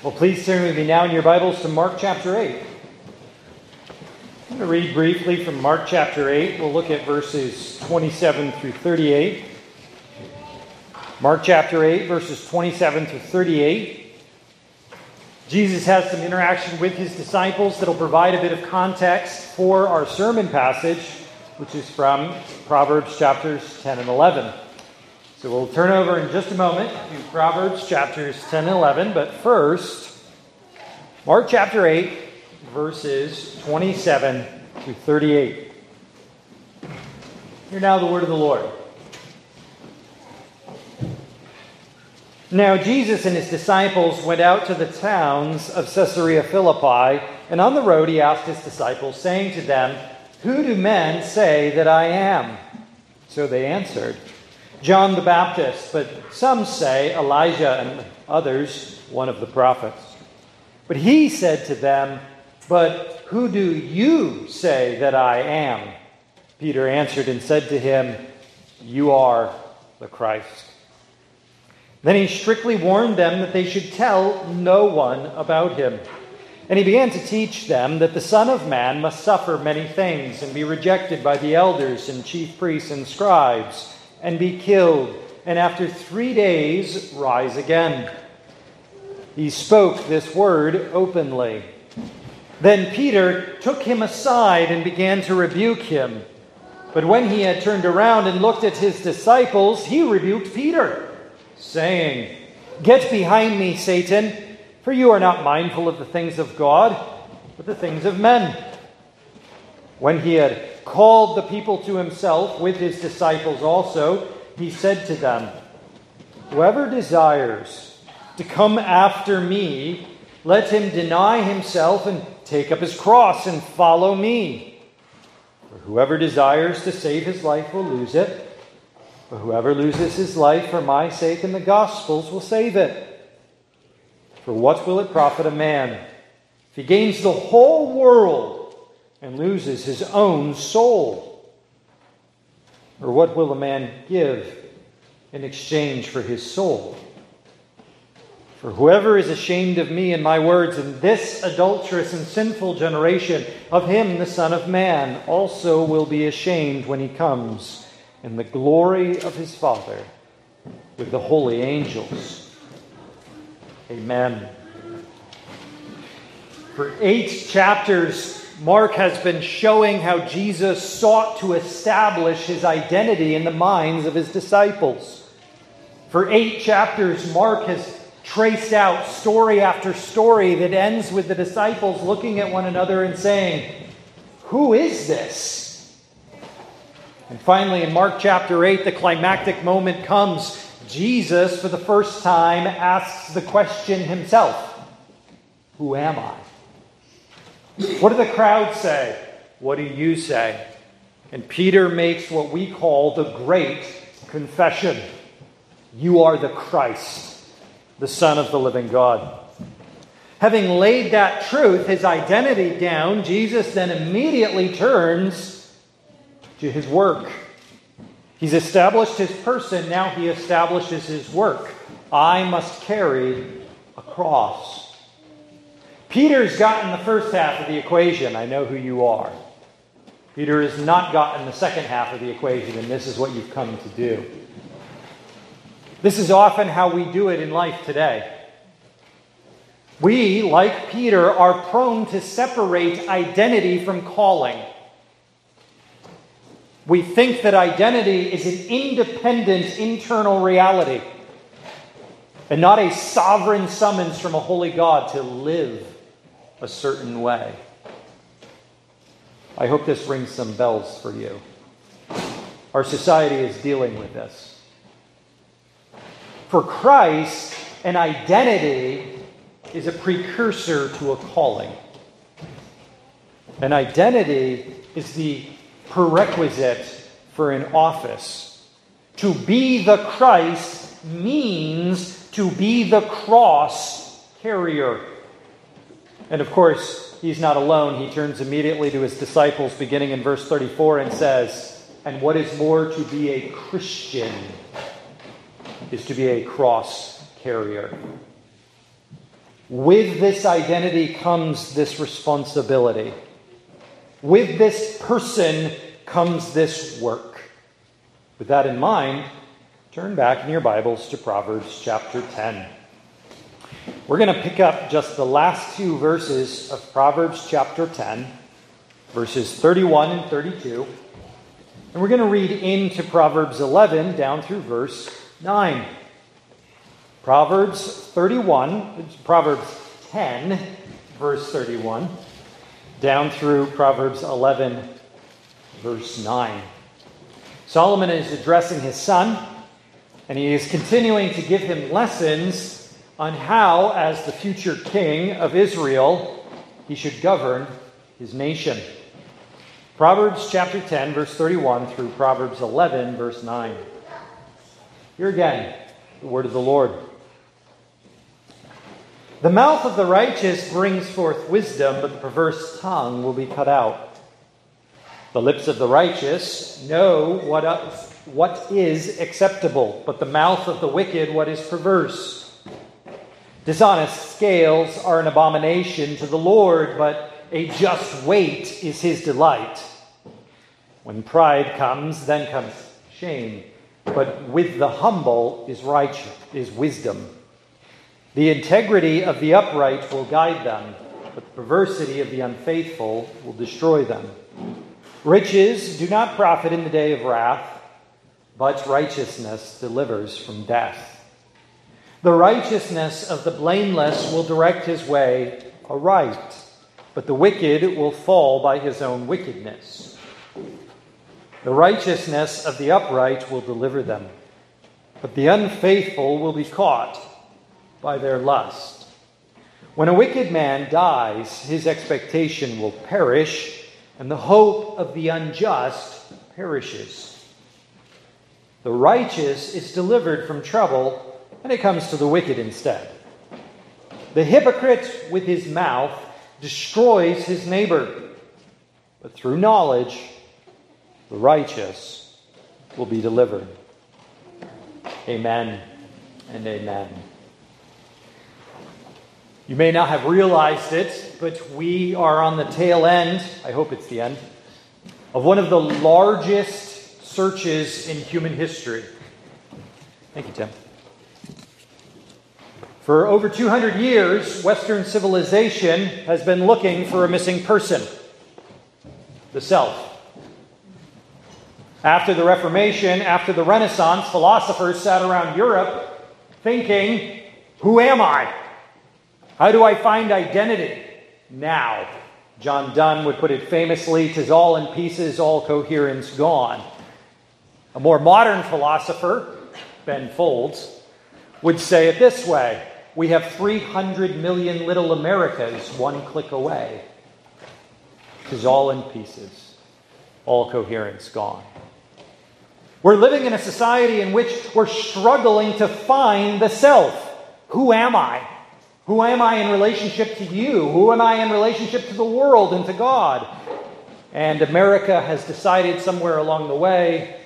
Well, please turn with me now in your Bibles to Mark chapter 8. I'm going to read briefly from Mark chapter 8. We'll look at verses 27 through 38. Mark chapter 8, verses 27 through 38. Jesus has some interaction with his disciples that'll provide a bit of context for our sermon passage, which is from Proverbs chapters 10 and 11. So we'll turn over in just a moment to Proverbs chapters 10 and 11. But first, Mark chapter 8, verses 27 to 38. Hear now the word of the Lord. Now, Jesus and his disciples went out to the towns of Caesarea Philippi, and on the road he asked his disciples, saying to them, Who do men say that I am? So they answered, John the Baptist, but some say Elijah, and others one of the prophets. But he said to them, But who do you say that I am? Peter answered and said to him, You are the Christ. Then he strictly warned them that they should tell no one about him. And he began to teach them that the Son of Man must suffer many things and be rejected by the elders and chief priests and scribes and be killed, and after three days rise again. He spoke this word openly. Then Peter took him aside and began to rebuke him. But when he had turned around and looked at his disciples, he rebuked Peter, saying, Get behind me, Satan, for you are not mindful of the things of God, but the things of men. When he had called the people to himself with his disciples also, he said to them, Whoever desires to come after me, let him deny himself and take up his cross and follow me. For whoever desires to save his life will lose it, but whoever loses his life for my sake and the gospel's will save it. For what will it profit a man if he gains the whole world? And loses his own soul? Or what will a man give in exchange for his soul? For whoever is ashamed of me and my words in this adulterous and sinful generation, of him the Son of Man also will be ashamed when he comes in the glory of his Father with the holy angels. Amen. For eight chapters, Mark has been showing how Jesus sought to establish his identity in the minds of his disciples. For eight chapters, Mark has traced out story after story that ends with the disciples looking at one another and saying, Who is this? And finally, in Mark chapter 8, the climactic moment comes. Jesus, for the first time, asks the question himself Who am I? What do the crowd say? What do you say? And Peter makes what we call the great confession You are the Christ, the Son of the living God. Having laid that truth, his identity down, Jesus then immediately turns to his work. He's established his person, now he establishes his work. I must carry a cross. Peter's gotten the first half of the equation. I know who you are. Peter has not gotten the second half of the equation, and this is what you've come to do. This is often how we do it in life today. We, like Peter, are prone to separate identity from calling. We think that identity is an independent internal reality and not a sovereign summons from a holy God to live a certain way. I hope this rings some bells for you. Our society is dealing with this. For Christ, an identity is a precursor to a calling. An identity is the prerequisite for an office. To be the Christ means to be the cross carrier. And of course, he's not alone. He turns immediately to his disciples, beginning in verse 34, and says, And what is more to be a Christian is to be a cross carrier. With this identity comes this responsibility. With this person comes this work. With that in mind, turn back in your Bibles to Proverbs chapter 10. We're going to pick up just the last two verses of Proverbs chapter 10, verses 31 and 32. And we're going to read into Proverbs 11 down through verse 9. Proverbs 31, Proverbs 10, verse 31, down through Proverbs 11, verse 9. Solomon is addressing his son, and he is continuing to give him lessons on how, as the future king of Israel, he should govern his nation. Proverbs chapter 10, verse 31 through Proverbs 11, verse 9. Here again, the word of the Lord. The mouth of the righteous brings forth wisdom, but the perverse tongue will be cut out. The lips of the righteous know what, what is acceptable, but the mouth of the wicked what is perverse. Dishonest scales are an abomination to the Lord, but a just weight is his delight. When pride comes, then comes shame, but with the humble is righteous is wisdom. The integrity of the upright will guide them, but the perversity of the unfaithful will destroy them. Riches do not profit in the day of wrath, but righteousness delivers from death. The righteousness of the blameless will direct his way aright, but the wicked will fall by his own wickedness. The righteousness of the upright will deliver them, but the unfaithful will be caught by their lust. When a wicked man dies, his expectation will perish, and the hope of the unjust perishes. The righteous is delivered from trouble, and it comes to the wicked instead. The hypocrite with his mouth destroys his neighbor, but through knowledge, the righteous will be delivered. Amen and amen. You may not have realized it, but we are on the tail end, I hope it's the end, of one of the largest searches in human history. Thank you, Tim. For over 200 years, Western civilization has been looking for a missing person the self. After the Reformation, after the Renaissance, philosophers sat around Europe thinking, Who am I? How do I find identity now? John Donne would put it famously, tis all in pieces, all coherence gone. A more modern philosopher, Ben Folds, would say it this way We have 300 million little Americas one click away. It is all in pieces, all coherence gone. We're living in a society in which we're struggling to find the self. Who am I? Who am I in relationship to you? Who am I in relationship to the world and to God? And America has decided somewhere along the way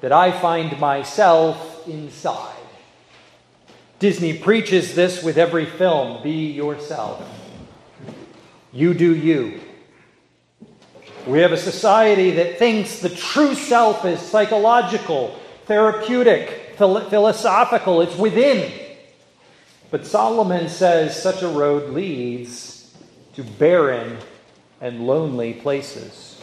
that I find myself inside. Disney preaches this with every film be yourself. You do you. We have a society that thinks the true self is psychological, therapeutic, philosophical, it's within. But Solomon says such a road leads to barren and lonely places.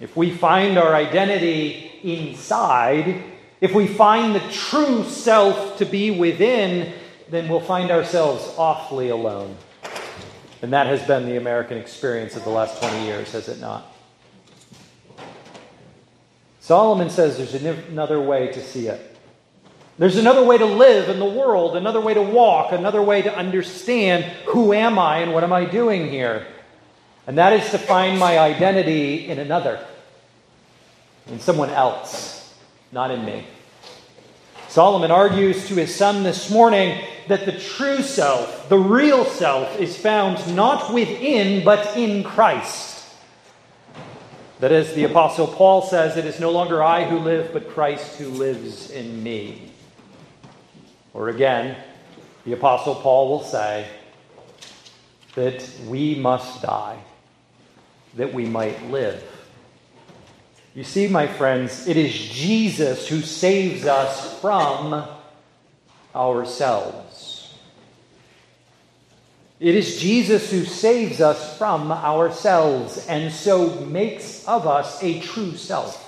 If we find our identity inside, if we find the true self to be within, then we'll find ourselves awfully alone. And that has been the American experience of the last 20 years, has it not? Solomon says there's another way to see it. There's another way to live in the world, another way to walk, another way to understand who am I and what am I doing here. And that is to find my identity in another, in someone else, not in me. Solomon argues to his son this morning that the true self, the real self, is found not within, but in Christ. That as the Apostle Paul says, it is no longer I who live, but Christ who lives in me. Or again, the Apostle Paul will say that we must die, that we might live. You see, my friends, it is Jesus who saves us from ourselves. It is Jesus who saves us from ourselves and so makes of us a true self.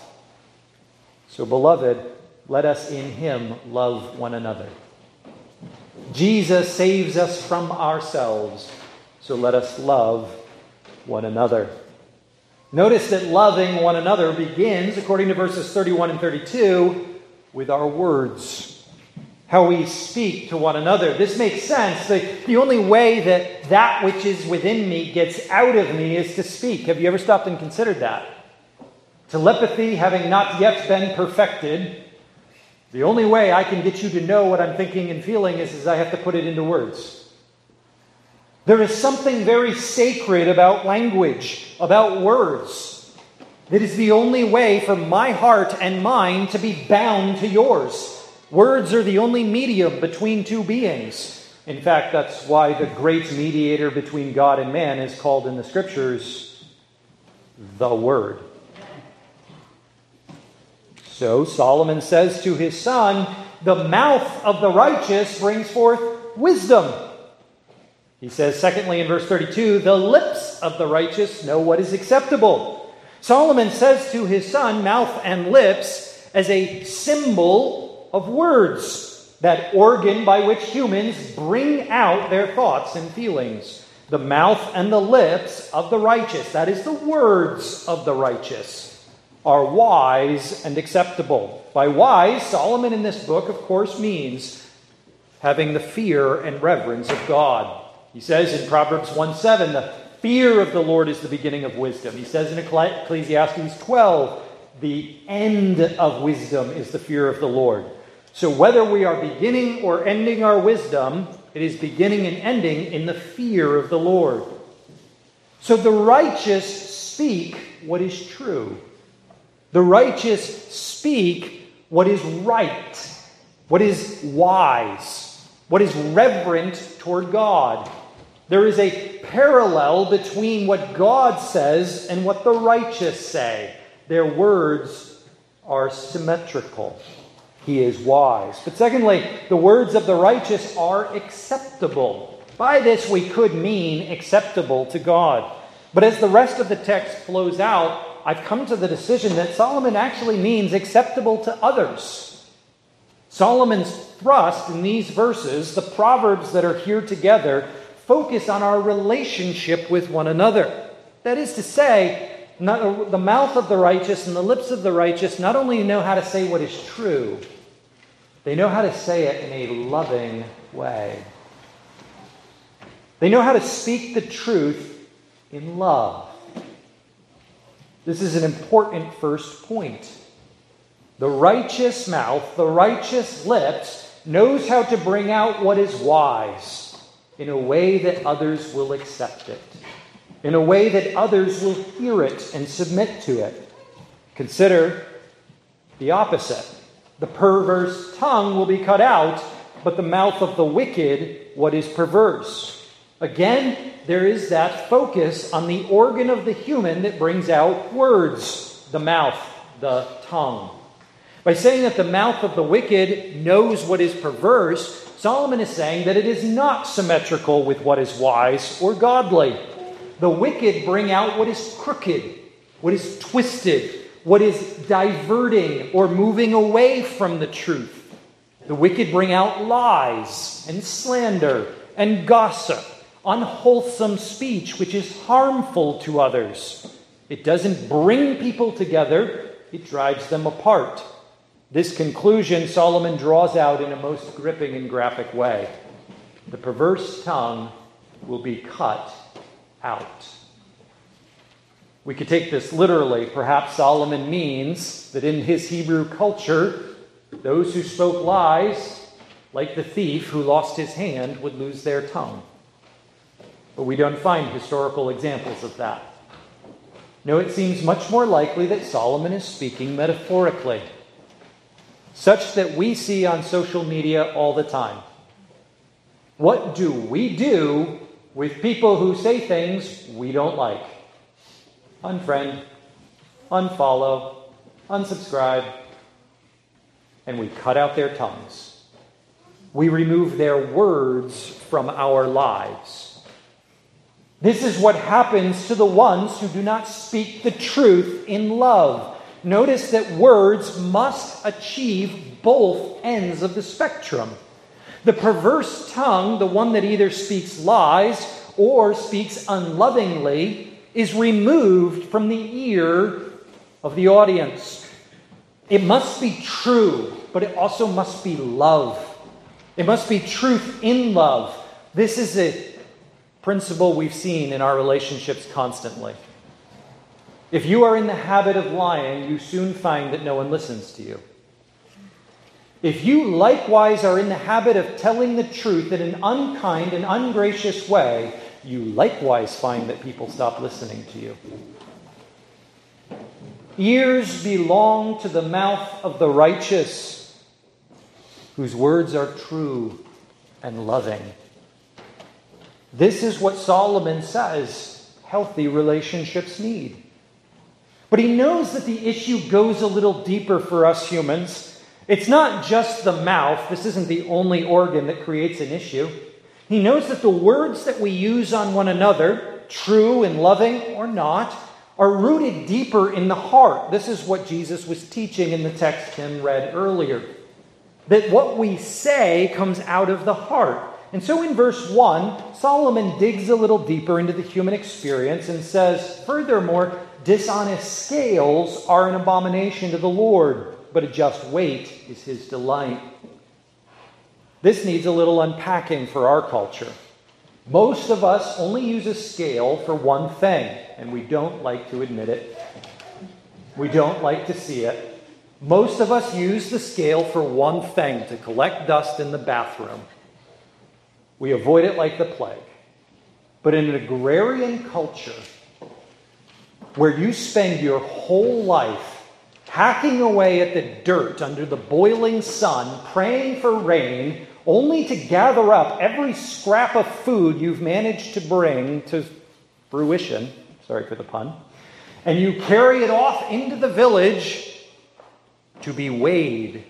So, beloved, let us in him love one another. Jesus saves us from ourselves, so let us love one another. Notice that loving one another begins, according to verses 31 and 32, with our words. How we speak to one another. This makes sense. The, the only way that that which is within me gets out of me is to speak. Have you ever stopped and considered that? Telepathy having not yet been perfected, the only way I can get you to know what I'm thinking and feeling is, is I have to put it into words. There is something very sacred about language, about words, that is the only way for my heart and mind to be bound to yours. Words are the only medium between two beings. In fact, that's why the great mediator between God and man is called in the scriptures the Word. So Solomon says to his son, The mouth of the righteous brings forth wisdom. He says, secondly, in verse 32, The lips of the righteous know what is acceptable. Solomon says to his son, mouth and lips, as a symbol of words, that organ by which humans bring out their thoughts and feelings. The mouth and the lips of the righteous, that is the words of the righteous are wise and acceptable. By wise, Solomon in this book, of course, means having the fear and reverence of God. He says in Proverbs 1 7, the fear of the Lord is the beginning of wisdom. He says in Ecclesiastes 12, the end of wisdom is the fear of the Lord. So whether we are beginning or ending our wisdom, it is beginning and ending in the fear of the Lord. So the righteous speak what is true. The righteous speak what is right, what is wise, what is reverent toward God. There is a parallel between what God says and what the righteous say. Their words are symmetrical. He is wise. But secondly, the words of the righteous are acceptable. By this, we could mean acceptable to God. But as the rest of the text flows out, I've come to the decision that Solomon actually means acceptable to others. Solomon's thrust in these verses, the proverbs that are here together, focus on our relationship with one another. That is to say, not, the mouth of the righteous and the lips of the righteous not only know how to say what is true, they know how to say it in a loving way. They know how to speak the truth in love. This is an important first point. The righteous mouth, the righteous lips, knows how to bring out what is wise in a way that others will accept it, in a way that others will hear it and submit to it. Consider the opposite. The perverse tongue will be cut out, but the mouth of the wicked, what is perverse? Again, there is that focus on the organ of the human that brings out words the mouth, the tongue. By saying that the mouth of the wicked knows what is perverse, Solomon is saying that it is not symmetrical with what is wise or godly. The wicked bring out what is crooked, what is twisted, what is diverting or moving away from the truth. The wicked bring out lies and slander and gossip unwholesome speech which is harmful to others. It doesn't bring people together, it drives them apart. This conclusion Solomon draws out in a most gripping and graphic way. The perverse tongue will be cut out. We could take this literally. Perhaps Solomon means that in his Hebrew culture, those who spoke lies, like the thief who lost his hand, would lose their tongue. But we don't find historical examples of that. No, it seems much more likely that Solomon is speaking metaphorically, such that we see on social media all the time. What do we do with people who say things we don't like? Unfriend, unfollow, unsubscribe, and we cut out their tongues. We remove their words from our lives. This is what happens to the ones who do not speak the truth in love. Notice that words must achieve both ends of the spectrum. The perverse tongue, the one that either speaks lies or speaks unlovingly, is removed from the ear of the audience. It must be true, but it also must be love. It must be truth in love. This is a principle we've seen in our relationships constantly. If you are in the habit of lying, you soon find that no one listens to you. If you likewise are in the habit of telling the truth in an unkind and ungracious way, you likewise find that people stop listening to you. Ears belong to the mouth of the righteous, whose words are true and loving. This is what Solomon says healthy relationships need. But he knows that the issue goes a little deeper for us humans. It's not just the mouth, this isn't the only organ that creates an issue. He knows that the words that we use on one another, true and loving or not, are rooted deeper in the heart. This is what Jesus was teaching in the text Tim read earlier. That what we say comes out of the heart. And so in verse 1, Solomon digs a little deeper into the human experience and says, Furthermore, dishonest scales are an abomination to the Lord, but a just weight is his delight. This needs a little unpacking for our culture. Most of us only use a scale for one thing, and we don't like to admit it. We don't like to see it. Most of us use the scale for one thing to collect dust in the bathroom. We avoid it like the plague. But in an agrarian culture where you spend your whole life hacking away at the dirt under the boiling sun, praying for rain, only to gather up every scrap of food you've managed to bring to fruition. Sorry for the pun. And you carry it off into the village to be weighed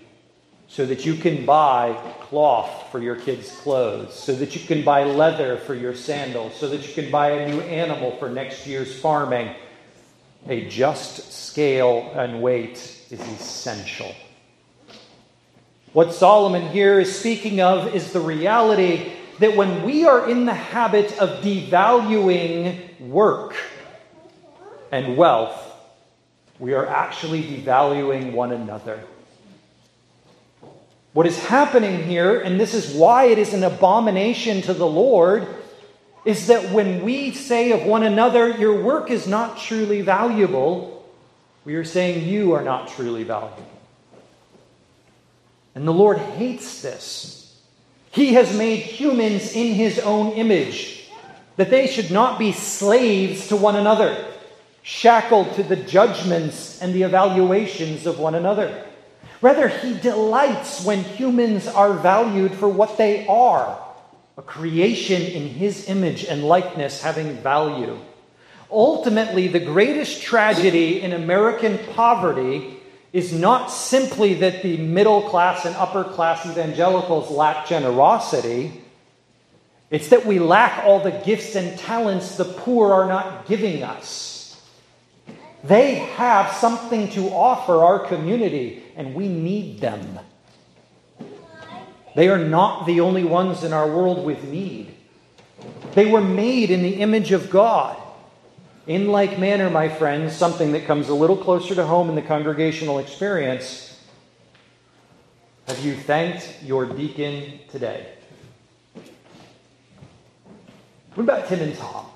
so that you can buy cloth for your kids' clothes, so that you can buy leather for your sandals, so that you can buy a new animal for next year's farming. A just scale and weight is essential. What Solomon here is speaking of is the reality that when we are in the habit of devaluing work and wealth, we are actually devaluing one another. What is happening here, and this is why it is an abomination to the Lord, is that when we say of one another, Your work is not truly valuable, we are saying you are not truly valuable. And the Lord hates this. He has made humans in his own image, that they should not be slaves to one another, shackled to the judgments and the evaluations of one another. Rather, he delights when humans are valued for what they are a creation in his image and likeness having value. Ultimately, the greatest tragedy in American poverty is not simply that the middle class and upper class evangelicals lack generosity. It's that we lack all the gifts and talents the poor are not giving us. They have something to offer our community, and we need them. They are not the only ones in our world with need. They were made in the image of God. In like manner, my friends, something that comes a little closer to home in the congregational experience. Have you thanked your deacon today? What about Tim and Tom?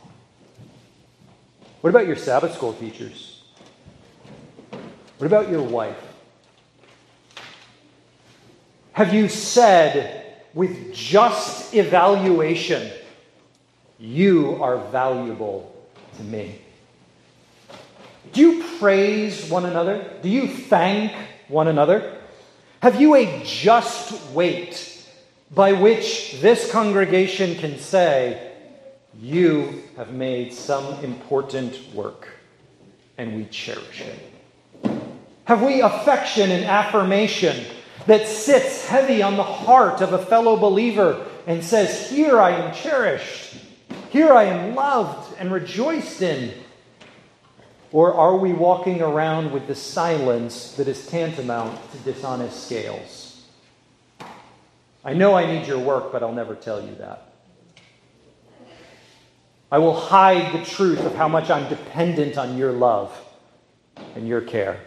What about your Sabbath school teachers? What about your wife? Have you said with just evaluation, you are valuable to me. Do you praise one another? Do you thank one another? Have you a just weight by which this congregation can say, You have made some important work, and we cherish it? Have we affection and affirmation that sits heavy on the heart of a fellow believer and says, Here I am cherished, here I am loved and rejoiced in? Or are we walking around with the silence that is tantamount to dishonest scales? I know I need your work, but I'll never tell you that. I will hide the truth of how much I'm dependent on your love and your care.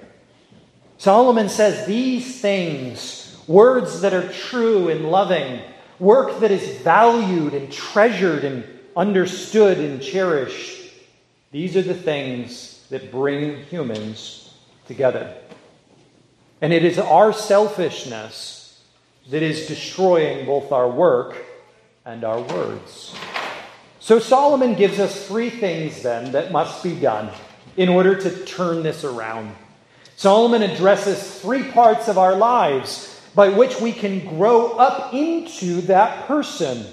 Solomon says these things, words that are true and loving, work that is valued and treasured and understood and cherished, these are the things that bring humans together. And it is our selfishness that is destroying both our work and our words. So Solomon gives us three things then that must be done in order to turn this around. Solomon addresses three parts of our lives by which we can grow up into that person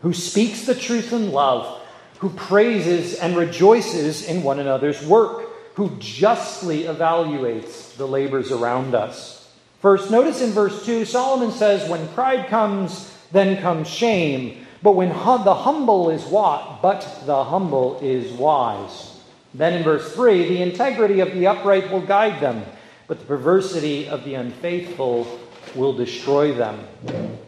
who speaks the truth in love who praises and rejoices in one another's work, who justly evaluates the labors around us. First, notice in verse 2, Solomon says, When pride comes, then comes shame. But when the humble is what? But the humble is wise. Then in verse 3, the integrity of the upright will guide them, but the perversity of the unfaithful will destroy them.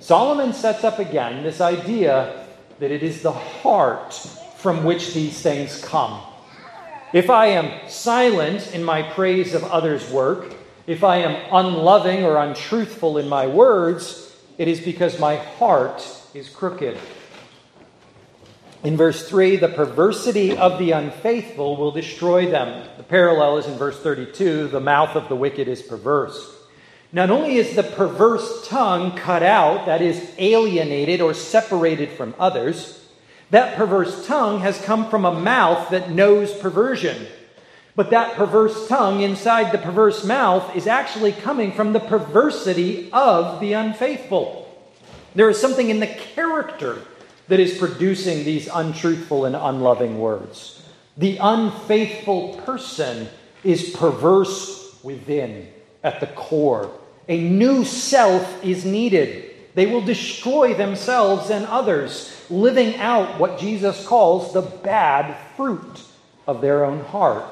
Solomon sets up again this idea that it is the heart from which these things come. If I am silent in my praise of others' work, if I am unloving or untruthful in my words, it is because my heart is crooked. In verse 3, the perversity of the unfaithful will destroy them. The parallel is in verse 32 the mouth of the wicked is perverse. Not only is the perverse tongue cut out, that is, alienated or separated from others, that perverse tongue has come from a mouth that knows perversion. But that perverse tongue inside the perverse mouth is actually coming from the perversity of the unfaithful. There is something in the character that is producing these untruthful and unloving words. The unfaithful person is perverse within, at the core. A new self is needed. They will destroy themselves and others living out what Jesus calls the bad fruit of their own heart.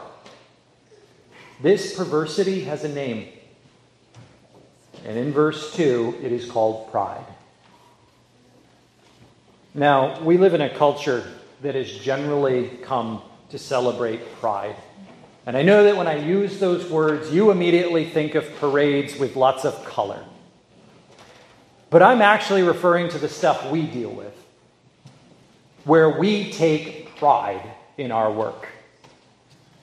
This perversity has a name. And in verse 2, it is called pride. Now, we live in a culture that has generally come to celebrate pride. And I know that when I use those words, you immediately think of parades with lots of color. But I'm actually referring to the stuff we deal with where we take pride in our work,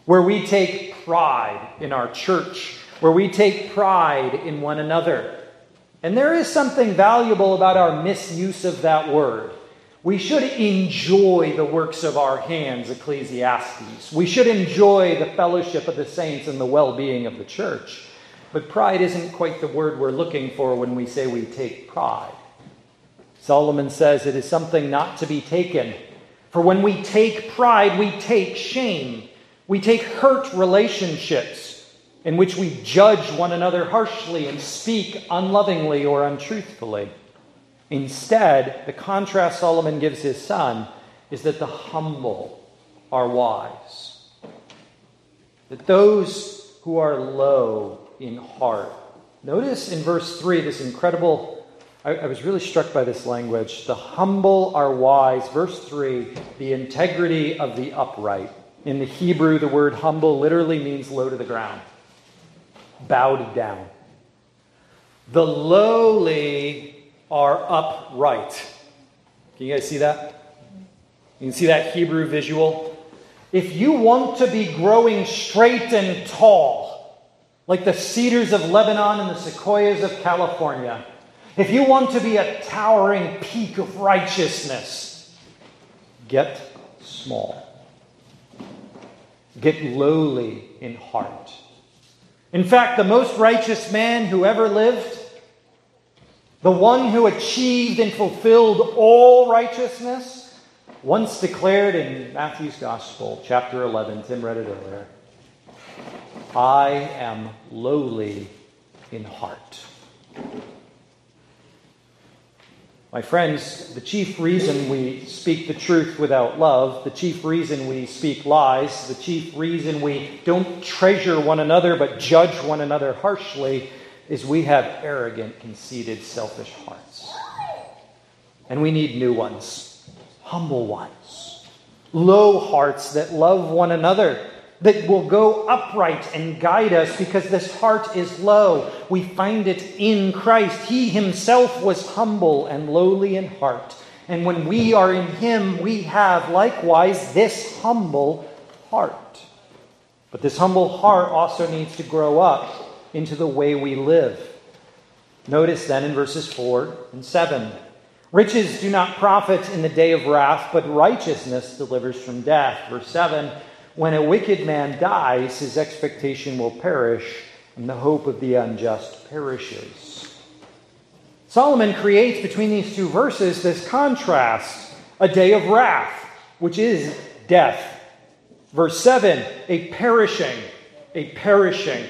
where we take pride in our church, where we take pride in one another. And there is something valuable about our misuse of that word. We should enjoy the works of our hands, Ecclesiastes. We should enjoy the fellowship of the saints and the well being of the church. But pride isn't quite the word we're looking for when we say we take pride. Solomon says it is something not to be taken. For when we take pride, we take shame. We take hurt relationships in which we judge one another harshly and speak unlovingly or untruthfully. Instead, the contrast Solomon gives his son is that the humble are wise. That those who are low in heart. Notice in verse 3 this incredible I, I was really struck by this language. The humble are wise. Verse 3 the integrity of the upright. In the Hebrew, the word humble literally means low to the ground, bowed down. The lowly are upright. Can you guys see that? You can see that Hebrew visual? If you want to be growing straight and tall, like the cedars of Lebanon and the sequoias of California, if you want to be a towering peak of righteousness, get small. Get lowly in heart. In fact, the most righteous man who ever lived the one who achieved and fulfilled all righteousness, once declared in Matthew's Gospel, chapter 11, Tim read it earlier I am lowly in heart. My friends, the chief reason we speak the truth without love, the chief reason we speak lies, the chief reason we don't treasure one another but judge one another harshly is we have arrogant, conceited, selfish hearts. And we need new ones, humble ones, low hearts that love one another that will go upright and guide us because this heart is low. We find it in Christ. He himself was humble and lowly in heart. And when we are in him, we have likewise this humble heart. But this humble heart also needs to grow up into the way we live. Notice then in verses 4 and 7 Riches do not profit in the day of wrath, but righteousness delivers from death. Verse 7 when a wicked man dies, his expectation will perish, and the hope of the unjust perishes. Solomon creates between these two verses this contrast a day of wrath, which is death. Verse 7, a perishing, a perishing.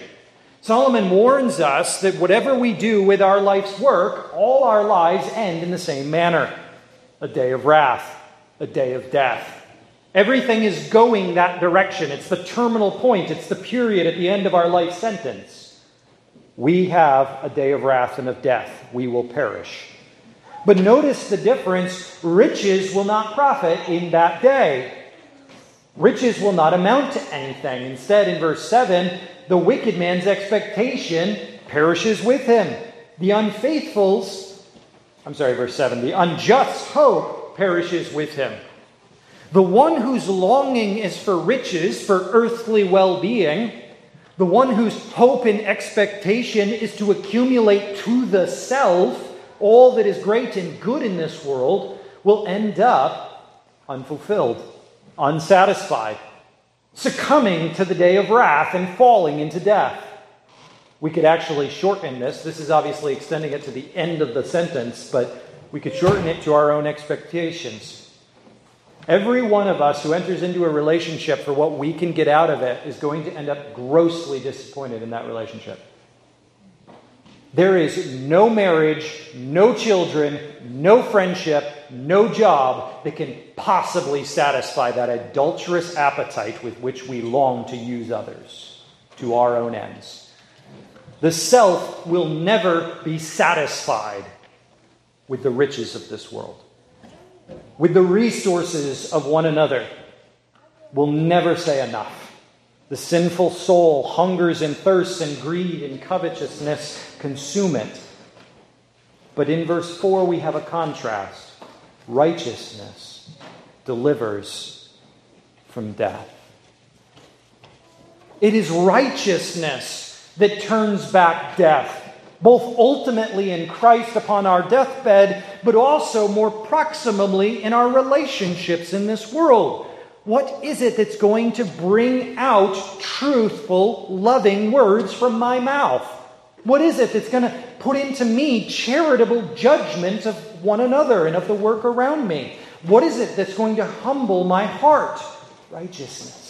Solomon warns us that whatever we do with our life's work, all our lives end in the same manner a day of wrath, a day of death. Everything is going that direction. It's the terminal point, it's the period at the end of our life sentence. We have a day of wrath and of death. We will perish. But notice the difference riches will not profit in that day. Riches will not amount to anything. Instead, in verse 7, the wicked man's expectation perishes with him. The unfaithful's, I'm sorry, verse 7, the unjust hope perishes with him. The one whose longing is for riches, for earthly well being, the one whose hope and expectation is to accumulate to the self all that is great and good in this world, will end up unfulfilled, unsatisfied, succumbing to the day of wrath and falling into death. We could actually shorten this. This is obviously extending it to the end of the sentence, but we could shorten it to our own expectations. Every one of us who enters into a relationship for what we can get out of it is going to end up grossly disappointed in that relationship. There is no marriage, no children, no friendship, no job that can possibly satisfy that adulterous appetite with which we long to use others to our own ends. The self will never be satisfied with the riches of this world with the resources of one another will never say enough. The sinful soul hungers and thirsts and greed and covetousness consume it. But in verse 4, we have a contrast righteousness delivers from death. It is righteousness that turns back death both ultimately in Christ upon our deathbed, but also more proximally in our relationships in this world. What is it that's going to bring out truthful, loving words from my mouth? What is it that's going to put into me charitable judgment of one another and of the work around me? What is it that's going to humble my heart? Righteousness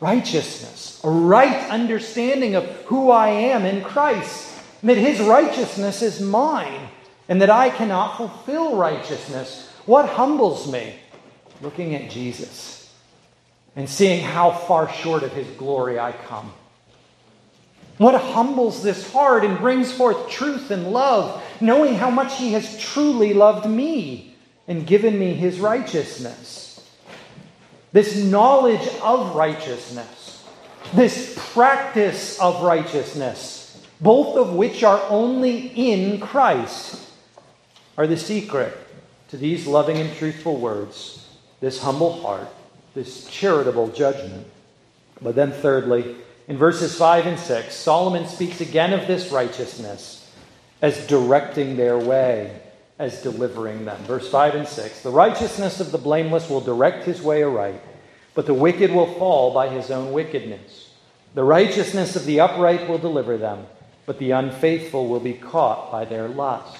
righteousness, a right understanding of who I am in Christ, that His righteousness is mine, and that I cannot fulfill righteousness. What humbles me? Looking at Jesus and seeing how far short of His glory I come. What humbles this heart and brings forth truth and love, knowing how much He has truly loved me and given me His righteousness this knowledge of righteousness, this practice of righteousness, both of which are only in Christ, are the secret to these loving and truthful words, this humble heart, this charitable judgment. But then, thirdly, in verses 5 and 6, Solomon speaks again of this righteousness as directing their way as delivering them. Verse 5 and 6 The righteousness of the blameless will direct his way aright, but the wicked will fall by his own wickedness. The righteousness of the upright will deliver them, but the unfaithful will be caught by their lust.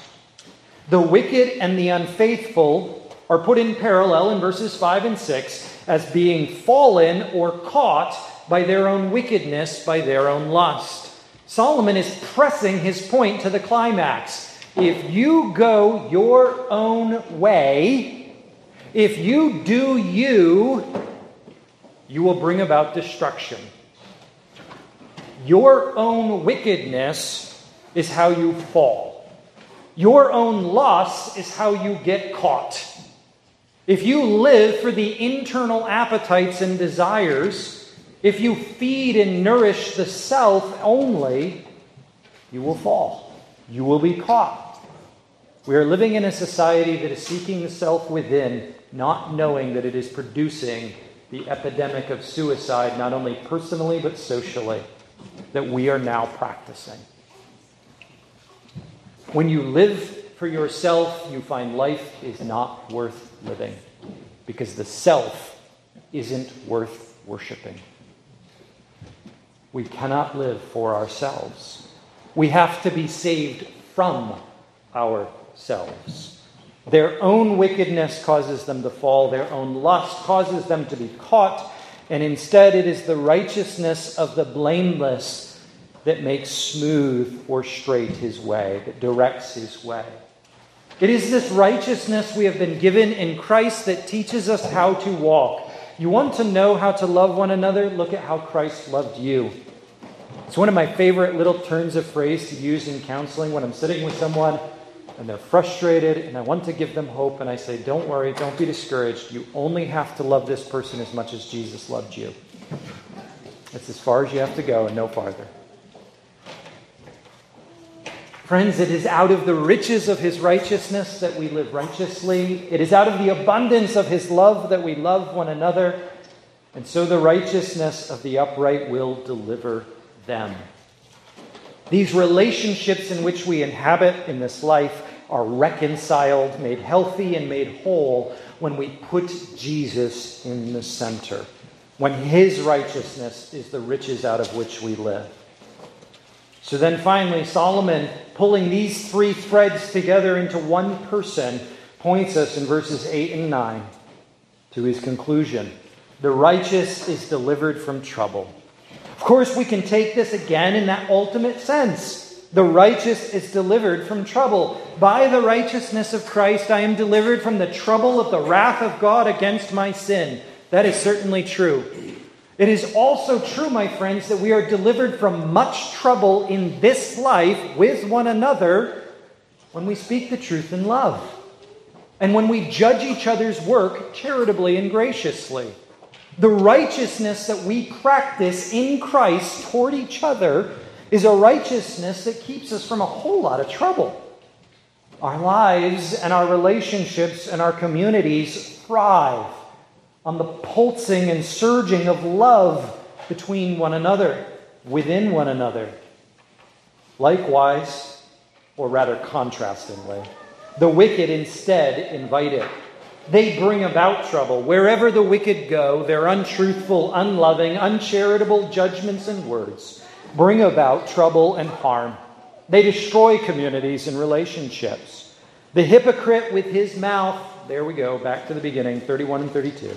The wicked and the unfaithful are put in parallel in verses 5 and 6 as being fallen or caught by their own wickedness, by their own lust. Solomon is pressing his point to the climax. If you go your own way, if you do you, you will bring about destruction. Your own wickedness is how you fall. Your own lust is how you get caught. If you live for the internal appetites and desires, if you feed and nourish the self only, you will fall. You will be caught. We are living in a society that is seeking the self within, not knowing that it is producing the epidemic of suicide, not only personally but socially, that we are now practicing. When you live for yourself, you find life is not worth living because the self isn't worth worshiping. We cannot live for ourselves. We have to be saved from ourselves. Their own wickedness causes them to fall, their own lust causes them to be caught, and instead it is the righteousness of the blameless that makes smooth or straight his way, that directs his way. It is this righteousness we have been given in Christ that teaches us how to walk. You want to know how to love one another? Look at how Christ loved you. It's one of my favorite little turns of phrase to use in counseling when I'm sitting with someone and they're frustrated and I want to give them hope and I say, Don't worry, don't be discouraged. You only have to love this person as much as Jesus loved you. That's as far as you have to go and no farther. Friends, it is out of the riches of his righteousness that we live righteously. It is out of the abundance of his love that we love one another. And so the righteousness of the upright will deliver them. These relationships in which we inhabit in this life are reconciled, made healthy, and made whole when we put Jesus in the center, when his righteousness is the riches out of which we live. So then finally, Solomon, pulling these three threads together into one person, points us in verses 8 and 9 to his conclusion. The righteous is delivered from trouble. Of course, we can take this again in that ultimate sense. The righteous is delivered from trouble. By the righteousness of Christ, I am delivered from the trouble of the wrath of God against my sin. That is certainly true. It is also true, my friends, that we are delivered from much trouble in this life with one another when we speak the truth in love and when we judge each other's work charitably and graciously. The righteousness that we practice in Christ toward each other is a righteousness that keeps us from a whole lot of trouble. Our lives and our relationships and our communities thrive on the pulsing and surging of love between one another, within one another. Likewise, or rather contrastingly, the wicked instead invite it. They bring about trouble. Wherever the wicked go, their untruthful, unloving, uncharitable judgments and words bring about trouble and harm. They destroy communities and relationships. The hypocrite with his mouth, there we go, back to the beginning, 31 and 32.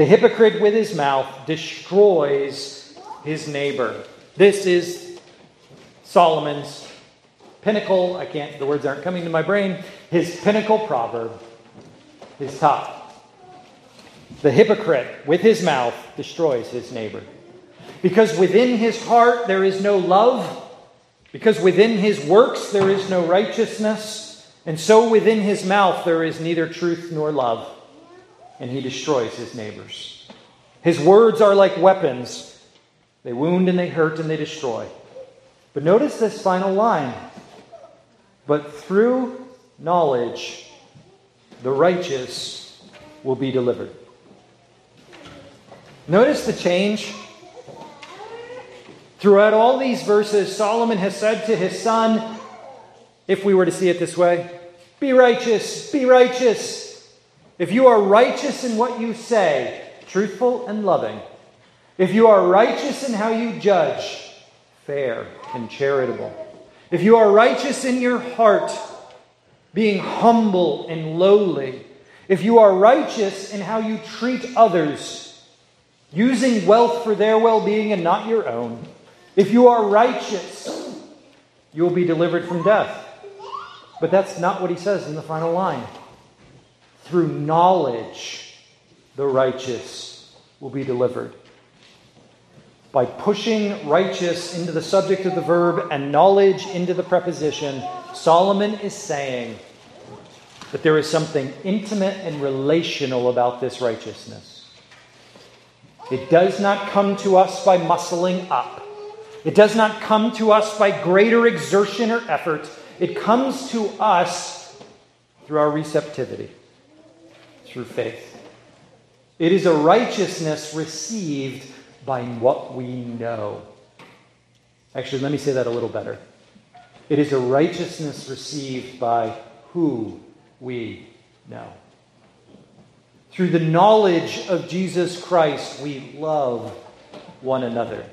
The hypocrite with his mouth destroys his neighbor. This is Solomon's pinnacle. I can't, the words aren't coming to my brain. His pinnacle proverb, his top. The hypocrite with his mouth destroys his neighbor. Because within his heart there is no love, because within his works there is no righteousness, and so within his mouth there is neither truth nor love, and he destroys his neighbors. His words are like weapons they wound and they hurt and they destroy. But notice this final line. But through knowledge, the righteous will be delivered. Notice the change Throughout all these verses, Solomon has said to his son, if we were to see it this way, be righteous, be righteous. If you are righteous in what you say, truthful and loving, if you are righteous in how you judge, fair and charitable, if you are righteous in your heart, being humble and lowly, if you are righteous in how you treat others, using wealth for their well being and not your own, if you are righteous, you will be delivered from death. But that's not what he says in the final line. Through knowledge, the righteous will be delivered. By pushing righteous into the subject of the verb and knowledge into the preposition, Solomon is saying that there is something intimate and relational about this righteousness. It does not come to us by muscling up. It does not come to us by greater exertion or effort. It comes to us through our receptivity, through faith. It is a righteousness received by what we know. Actually, let me say that a little better. It is a righteousness received by who we know. Through the knowledge of Jesus Christ, we love one another.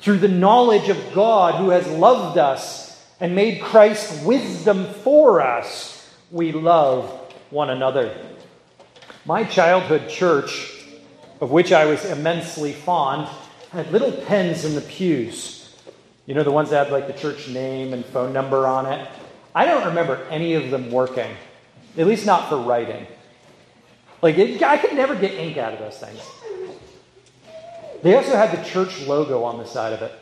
Through the knowledge of God who has loved us and made Christ's wisdom for us, we love one another. My childhood church, of which I was immensely fond, had little pens in the pews. You know, the ones that had like the church name and phone number on it. I don't remember any of them working, at least not for writing. Like, it, I could never get ink out of those things. They also had the church logo on the side of it,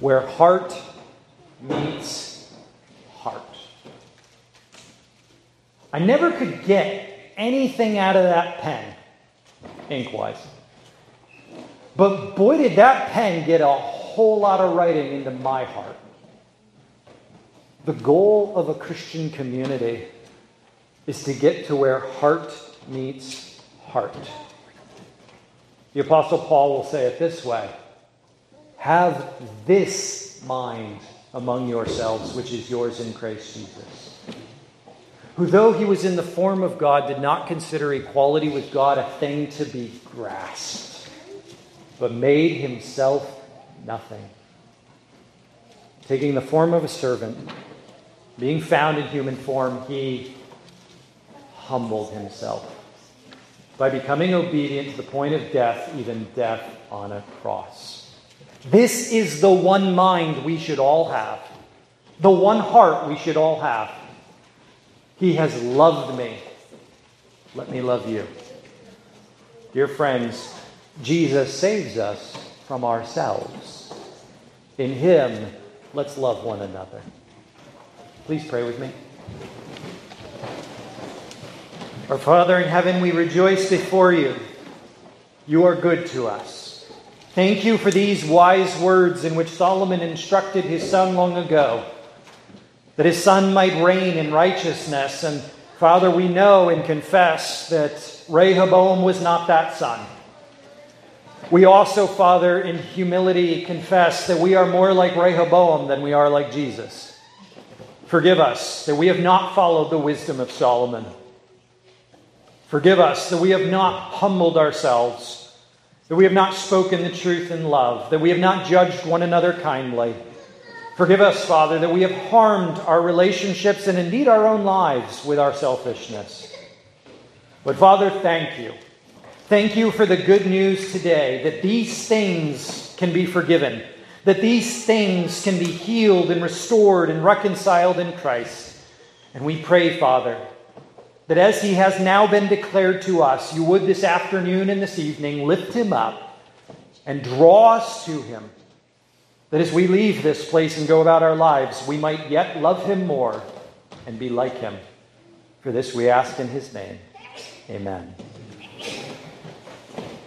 where heart meets heart. I never could get anything out of that pen, ink wise. But boy, did that pen get a whole lot of writing into my heart. The goal of a Christian community is to get to where heart meets heart. The Apostle Paul will say it this way Have this mind among yourselves, which is yours in Christ Jesus. Who, though he was in the form of God, did not consider equality with God a thing to be grasped, but made himself nothing. Taking the form of a servant, being found in human form, he humbled himself by becoming obedient to the point of death, even death on a cross. This is the one mind we should all have, the one heart we should all have. He has loved me. Let me love you. Dear friends, Jesus saves us from ourselves. In Him, let's love one another. Please pray with me. Our Father in heaven, we rejoice before you. You are good to us. Thank you for these wise words in which Solomon instructed his son long ago, that his son might reign in righteousness. And Father, we know and confess that Rehoboam was not that son. We also, Father, in humility confess that we are more like Rehoboam than we are like Jesus. Forgive us that we have not followed the wisdom of Solomon. Forgive us that we have not humbled ourselves that we have not spoken the truth in love, that we have not judged one another kindly. Forgive us, Father, that we have harmed our relationships and indeed our own lives with our selfishness. But, Father, thank you. Thank you for the good news today that these things can be forgiven, that these things can be healed and restored and reconciled in Christ. And we pray, Father, that as he has now been declared to us, you would this afternoon and this evening lift him up and draw us to him. That as we leave this place and go about our lives, we might yet love him more and be like him. For this we ask in his name. Amen.